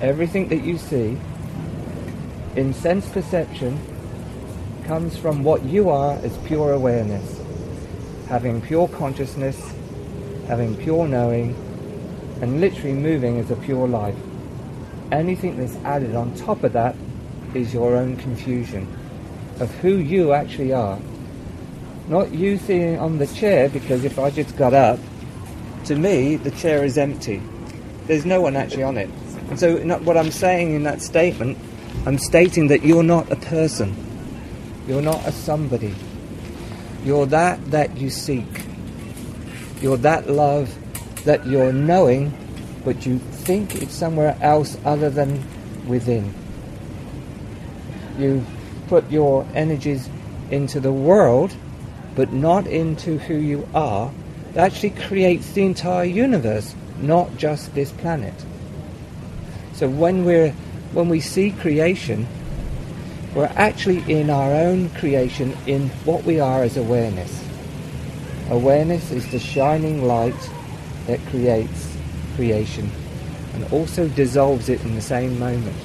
Everything that you see in sense perception comes from what you are as pure awareness, having pure consciousness, having pure knowing, and literally moving as a pure life. Anything that's added on top of that is your own confusion of who you actually are. Not you sitting on the chair, because if I just got up, to me, the chair is empty. There's no one actually on it. And so, what I'm saying in that statement, I'm stating that you're not a person. You're not a somebody. You're that that you seek. You're that love that you're knowing, but you think it's somewhere else other than within. You put your energies into the world, but not into who you are. That actually creates the entire universe, not just this planet. So when we're when we see creation, we're actually in our own creation in what we are as awareness. Awareness is the shining light that creates creation and also dissolves it in the same moment.